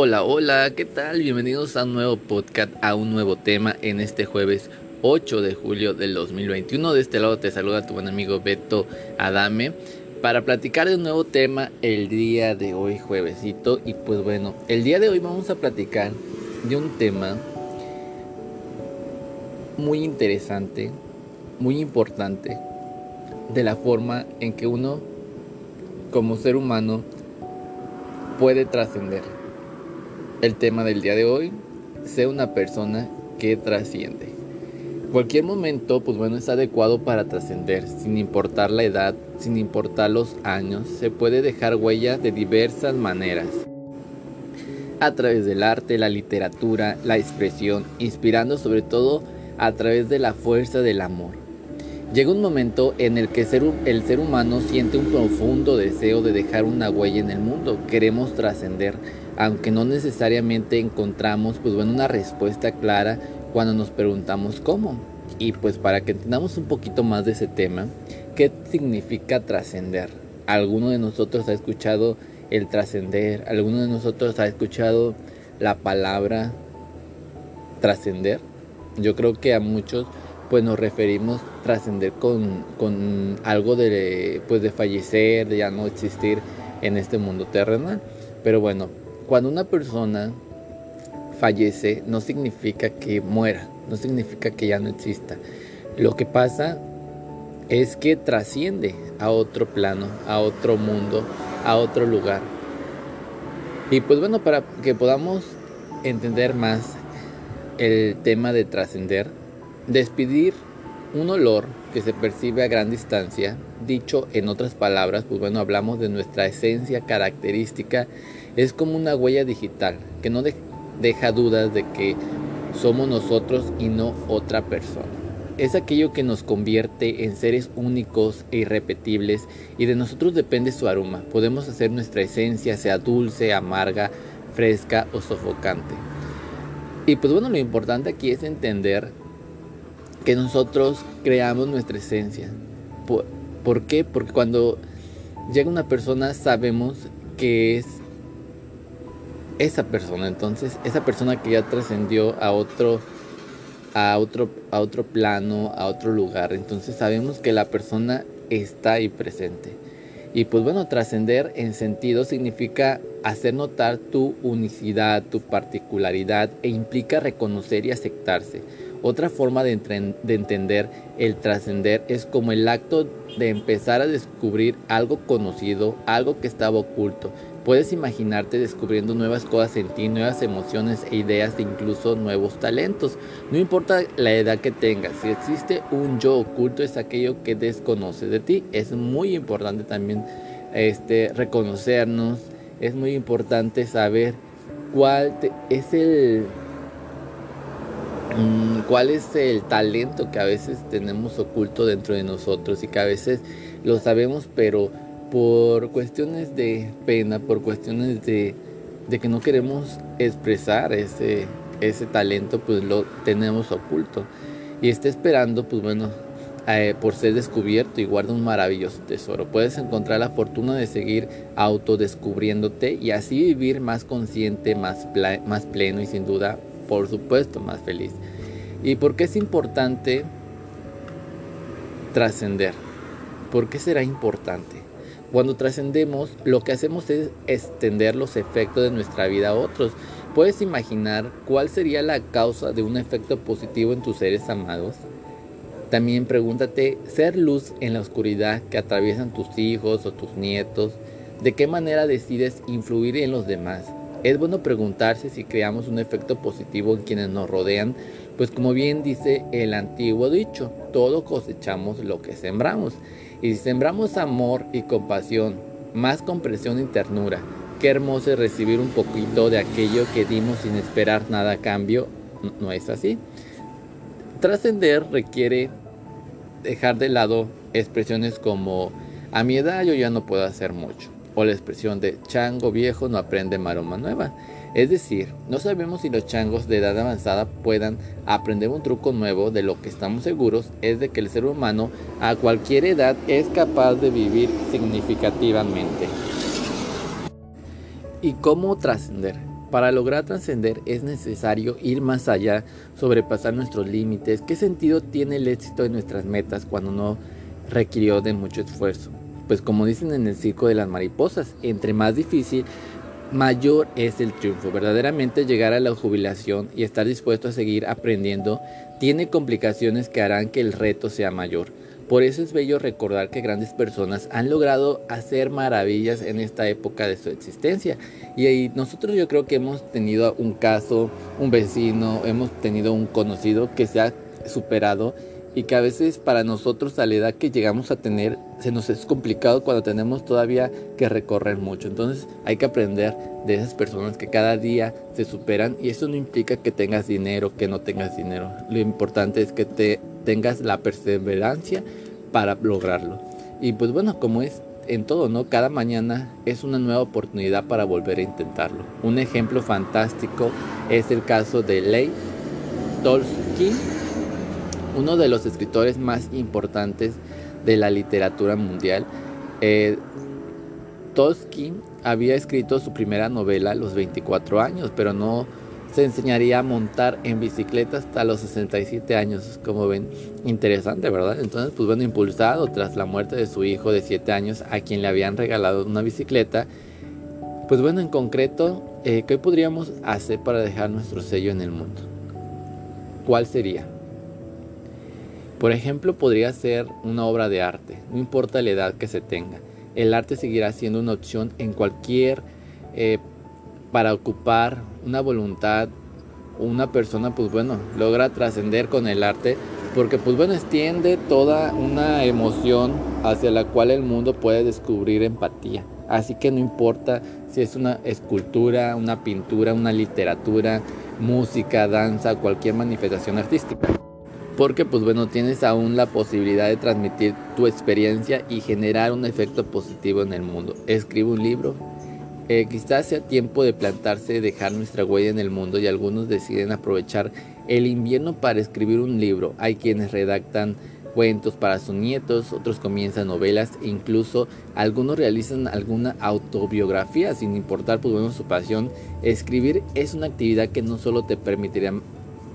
Hola, hola, ¿qué tal? Bienvenidos a un nuevo podcast, a un nuevo tema en este jueves 8 de julio del 2021. De este lado te saluda tu buen amigo Beto Adame para platicar de un nuevo tema el día de hoy, juevesito. Y pues bueno, el día de hoy vamos a platicar de un tema muy interesante, muy importante, de la forma en que uno, como ser humano, puede trascender el tema del día de hoy, sea una persona que trasciende. Cualquier momento, pues bueno, es adecuado para trascender, sin importar la edad, sin importar los años, se puede dejar huella de diversas maneras. A través del arte, la literatura, la expresión, inspirando sobre todo a través de la fuerza del amor. Llega un momento en el que el ser humano siente un profundo deseo de dejar una huella en el mundo. Queremos trascender, aunque no necesariamente encontramos pues bueno una respuesta clara cuando nos preguntamos cómo. Y pues para que entendamos un poquito más de ese tema, ¿qué significa trascender? ¿Alguno de nosotros ha escuchado el trascender? ¿Alguno de nosotros ha escuchado la palabra trascender? Yo creo que a muchos pues nos referimos trascender con, con algo de pues de fallecer, de ya no existir en este mundo terrenal. Pero bueno, cuando una persona fallece no significa que muera, no significa que ya no exista. Lo que pasa es que trasciende a otro plano, a otro mundo, a otro lugar. Y pues bueno, para que podamos entender más el tema de trascender, despedir un olor que se percibe a gran distancia, dicho en otras palabras, pues bueno, hablamos de nuestra esencia característica, es como una huella digital que no deja dudas de que somos nosotros y no otra persona. Es aquello que nos convierte en seres únicos e irrepetibles y de nosotros depende su aroma. Podemos hacer nuestra esencia sea dulce, amarga, fresca o sofocante. Y pues bueno, lo importante aquí es entender que nosotros creamos nuestra esencia. ¿Por, qué? Porque cuando llega una persona sabemos que es esa persona. Entonces, esa persona que ya trascendió a otro, a otro, a otro plano, a otro lugar. Entonces sabemos que la persona está ahí presente. Y pues bueno, trascender en sentido significa hacer notar tu unicidad, tu particularidad e implica reconocer y aceptarse. Otra forma de, entender el trascender es como el acto de empezar a descubrir algo conocido, algo que estaba oculto. Puedes imaginarte descubriendo nuevas cosas en ti, nuevas emociones e ideas e incluso nuevos talentos. No importa la edad que tengas, si existe un yo oculto es aquello que desconoces de ti. Es muy importante también este, reconocernos, es muy importante saber cuál es el Mm, cuál es el talento que a veces tenemos oculto dentro de nosotros y que a veces lo sabemos, pero por cuestiones de pena, por cuestiones de, que no queremos expresar ese, ese talento, pues lo tenemos oculto. Y está esperando, pues bueno, eh, por ser descubierto y guarda un maravilloso tesoro. Puedes encontrar la fortuna de seguir autodescubriéndote y así vivir más consciente, más, más pleno y sin duda por supuesto, más feliz. ¿Y por qué es importante trascender? ¿Por qué será importante? Cuando trascendemos, lo que hacemos es extender los efectos de nuestra vida a otros. ¿Puedes imaginar cuál sería la causa de un efecto positivo en tus seres amados? También pregúntate, ser luz en la oscuridad que atraviesan tus hijos o tus nietos, ¿de qué manera decides influir en los demás? Es bueno preguntarse si creamos un efecto positivo en quienes nos rodean, pues como bien dice el antiguo dicho, todo cosechamos lo que sembramos. Y si sembramos amor y compasión, más comprensión y ternura, qué hermoso es recibir un poquito de aquello que dimos sin esperar nada a cambio, ¿no es así? Trascender requiere dejar de lado expresiones como a mi edad yo ya no puedo hacer mucho o la expresión de chango viejo no aprende maroma nueva. Es decir, no sabemos si los changos de edad avanzada puedan aprender un truco nuevo, de lo que estamos seguros es de que el ser humano a cualquier edad es capaz de vivir significativamente. ¿Y cómo trascender? Para lograr trascender es necesario ir más allá, sobrepasar nuestros límites. ¿Qué sentido tiene el éxito de nuestras metas cuando no requirió de mucho esfuerzo? Pues como dicen en el circo de las mariposas, entre más difícil, mayor es el triunfo. Verdaderamente llegar a la jubilación y estar dispuesto a seguir aprendiendo tiene complicaciones que harán que el reto sea mayor. Por eso es bello recordar que grandes personas han logrado hacer maravillas en esta época de su existencia. Y nosotros yo creo que hemos tenido un caso, un vecino, hemos tenido un conocido que se ha superado y que a veces para nosotros a la edad que llegamos a tener se nos es complicado cuando tenemos todavía que recorrer mucho. Entonces hay que aprender de esas personas que cada día se superan y eso no implica que tengas dinero, que no tengas dinero. Lo importante es que te tengas la perseverancia para lograrlo. Y pues bueno, como es en todo, ¿no? Cada mañana es una nueva oportunidad para volver a intentarlo. Un ejemplo fantástico es el caso de Leigh Tolstoy uno de los escritores más importantes de la literatura mundial. Eh, había escrito su primera novela a los 24 años, pero no se enseñaría a montar en bicicleta hasta los 67 años, como ven, interesante, ¿verdad? Entonces, pues bueno, impulsado tras la muerte de su hijo de 7 años, a quien le habían regalado una bicicleta, pues bueno, en concreto, eh, ¿qué podríamos hacer para dejar nuestro sello en el mundo? ¿Cuál sería? Por ejemplo, podría ser una obra de arte, no importa la edad que se tenga. El arte seguirá siendo una opción en cualquier, eh, para ocupar una voluntad, una persona, pues bueno, logra trascender con el arte, porque pues bueno, extiende toda una emoción hacia la cual el mundo puede descubrir empatía. Así que no importa si es una escultura, una pintura, una literatura, música, danza, cualquier manifestación artística porque pues bueno tienes aún la posibilidad de transmitir tu experiencia y generar un efecto positivo en el mundo. Escribe un libro. Eh, quizás sea tiempo de plantarse, dejar nuestra huella en el mundo y algunos deciden aprovechar el invierno para escribir un libro. Hay quienes redactan cuentos para sus nietos, otros comienzan novelas e incluso algunos realizan alguna autobiografía sin importar pues bueno su pasión. Escribir es una actividad que no solo te permitirá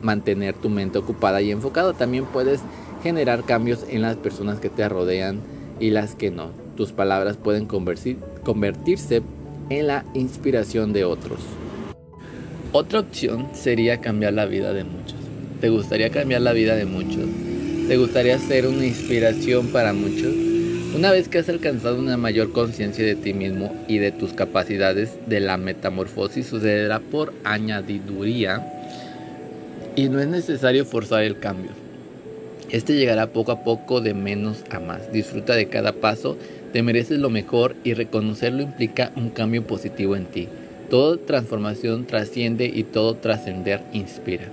mantener tu mente ocupada y enfocada. También puedes generar cambios en las personas que te rodean y las que no. Tus palabras pueden convertirse la inspiración de otros. Otra opción sería cambiar la vida de muchos. ¿Te gustaría cambiar la vida de muchos? ¿Te gustaría ser una inspiración para muchos? Una vez que has alcanzado una mayor conciencia de ti mismo y de tus capacidades, de la metamorfosis sucederá por añadiduría y no es necesario forzar el cambio. Este llegará poco a poco de menos a más. Disfruta de cada paso, te mereces lo mejor y reconocerlo implica un cambio positivo en ti. Toda transformación trasciende y todo trascender inspira.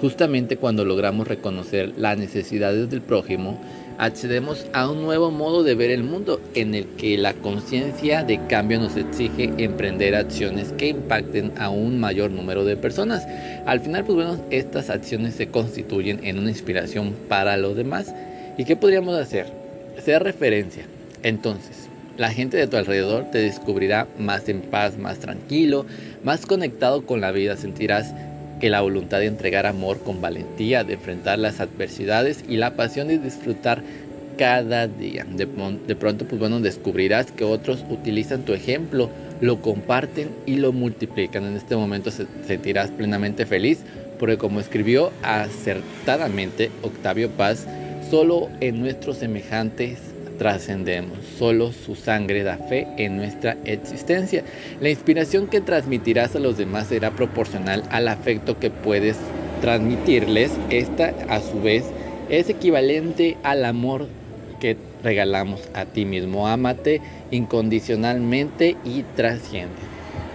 Justamente cuando logramos reconocer las necesidades del prójimo, accedemos a un nuevo modo de ver el mundo en el que la conciencia de cambio nos exige emprender acciones que impacten a un mayor número de personas. Al final, pues bueno, estas acciones se constituyen en una inspiración para los demás. ¿Y qué podríamos hacer? Ser referencia. Entonces, la gente de tu alrededor te descubrirá más en paz, más tranquilo, más conectado con la vida. Sentirás que la voluntad de entregar amor con valentía, de enfrentar las adversidades y la pasión de disfrutar cada día. De, pronto, pues bueno, descubrirás que otros utilizan tu ejemplo, lo comparten y lo multiplican. En este momento se sentirás plenamente feliz porque como escribió acertadamente Octavio Paz, solo en nuestros semejantes trascendemos. Solo su sangre da fe en nuestra existencia. La inspiración que transmitirás a los demás será proporcional al afecto que puedes transmitirles. Esta, a su vez, es equivalente al amor que regalamos a ti mismo. Ámate incondicionalmente y trasciende.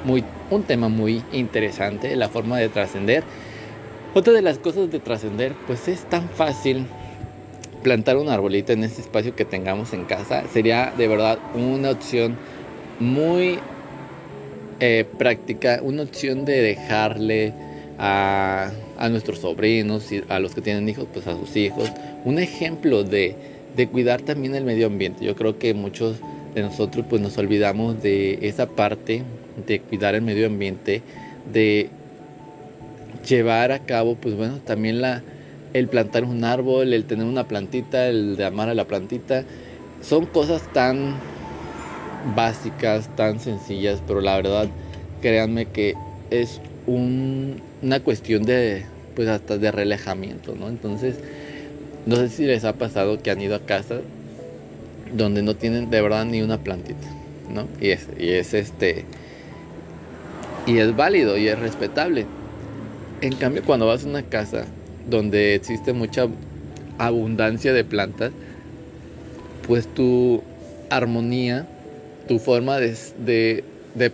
Muy, un tema muy interesante, la forma de trascender. Otra de las cosas de trascender, pues es tan fácil plantar un arbolito en este espacio que tengamos en casa sería de verdad una opción muy eh, práctica, una opción de dejarle a, a, nuestros sobrinos a los que tienen hijos, pues a sus hijos, un ejemplo de, de cuidar también el medio ambiente. Yo creo que muchos de nosotros pues nos olvidamos de esa parte de cuidar el medio ambiente de llevar a cabo, pues bueno, también la, el plantar un árbol, el tener una plantita, el de amar a la plantita, son cosas tan básicas, tan sencillas, pero la verdad, créanme que es una cuestión de, pues hasta de relajamiento, ¿no? Entonces, no sé si les ha pasado que han ido a casa donde no tienen de verdad ni una plantita, ¿no? Y es, y es este, y es válido y es respetable. En cambio, cuando vas a una casa donde existe mucha abundancia de plantas, pues tu armonía, tu forma de,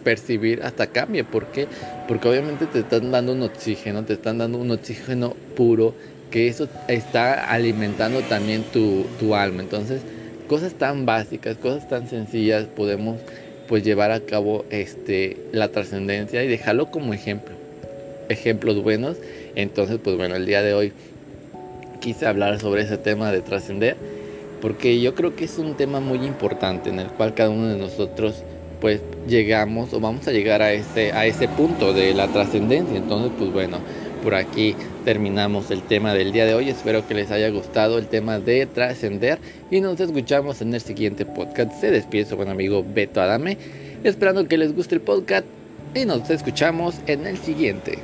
percibir hasta cambia. ¿Por qué? Porque obviamente te están dando un oxígeno, te están dando un oxígeno puro, que eso está alimentando también tu, tu alma. Entonces, cosas tan básicas, cosas tan sencillas podemos pues llevar a cabo este la trascendencia y dejarlo como ejemplo ejemplos buenos entonces pues bueno el día de hoy quise hablar sobre ese tema de trascender porque yo creo que es un tema muy importante en el cual cada uno de nosotros pues llegamos o vamos a llegar a ese a ese punto de la trascendencia entonces pues bueno por aquí terminamos el tema del día de hoy. Espero que les haya gustado el tema de trascender y nos escuchamos en el siguiente podcast. Se despide su buen amigo Beto Adame, esperando que les guste el podcast y nos escuchamos en el siguiente.